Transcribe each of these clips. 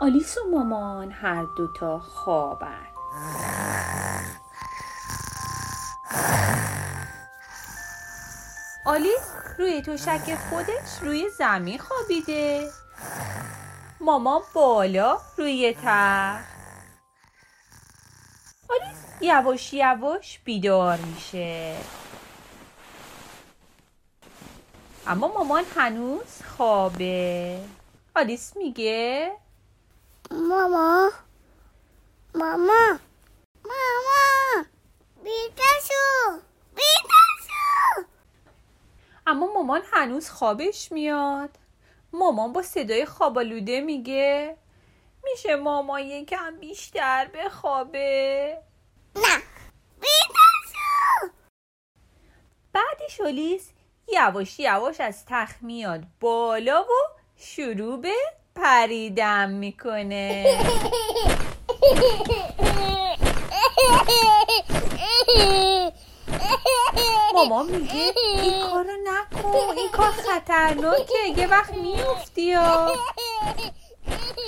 آلیس و مامان هر دوتا خوابن. آلیس روی تشک خودش روی زمین خوابیده. مامان بالا روی تخت. آلیس یواش یواش بیدار میشه. اما مامان هنوز خوابه. آلیس میگه ماما ماما ماما بیدار شو بیدار شو اما مامان هنوز خوابش میاد. مامان با صدای خوابالوده میگه میشه مامان یکم بیشتر بخوابه. نه. بیدار شو بعدش آلیس یواش یواش از تخت میاد بالا و شروع به پریدن می‌کنه. مامان میگه این کارو نکن این کار خطرناکه یه وقت میفتی یا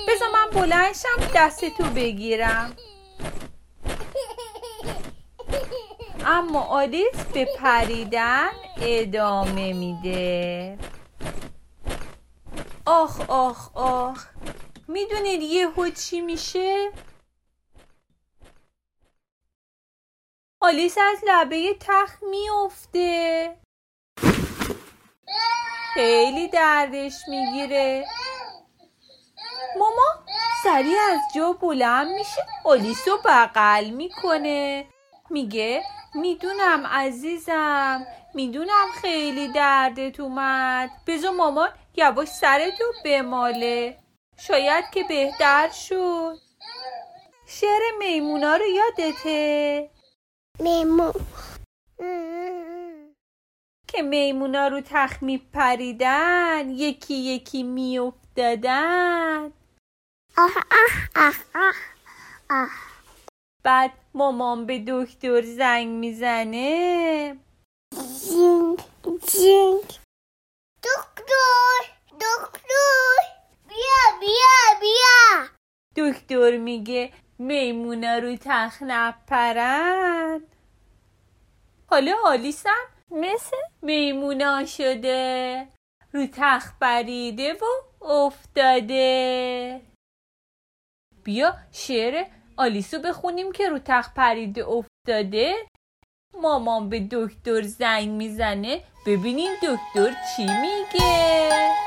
بذار من بلندشم دستتو بگیرم. اما آلیس به پریدن ادامه میده. آخ آخ آخ. می‌دونید یهو چی میشه؟ آلیس از لبه تخت میفته خیلی دردش می‌گیره. ماما سریع از جا بلند میشه آلیس رو بغل می‌کنه. میگه می‌دونم عزیزم. می‌دونم خیلی دردت اومد. بذار مامان یواش سرتو بماله. شاید که بهتر شد. شعر میمونا رو یادته؟ میمون. که میمونا رو تخت میپریدن یکی یکی میافتادن. آه آه آه آه آه. بعد مامان به دکتر زنگ می‌زنه. جینگ جینگ دکتر دکتر بیا بیا بیا دکتر میگه میمونا رو تخت نپرن. حالا آلیسم مثل؟ میمونا شده رو تخت پریده و افتاده. بیا شعر آلیسو بخونیم که رو تخت پریده افتاده. مامان به دکتر زنگ می‌زنه. ببینیم دکتر چی میگه.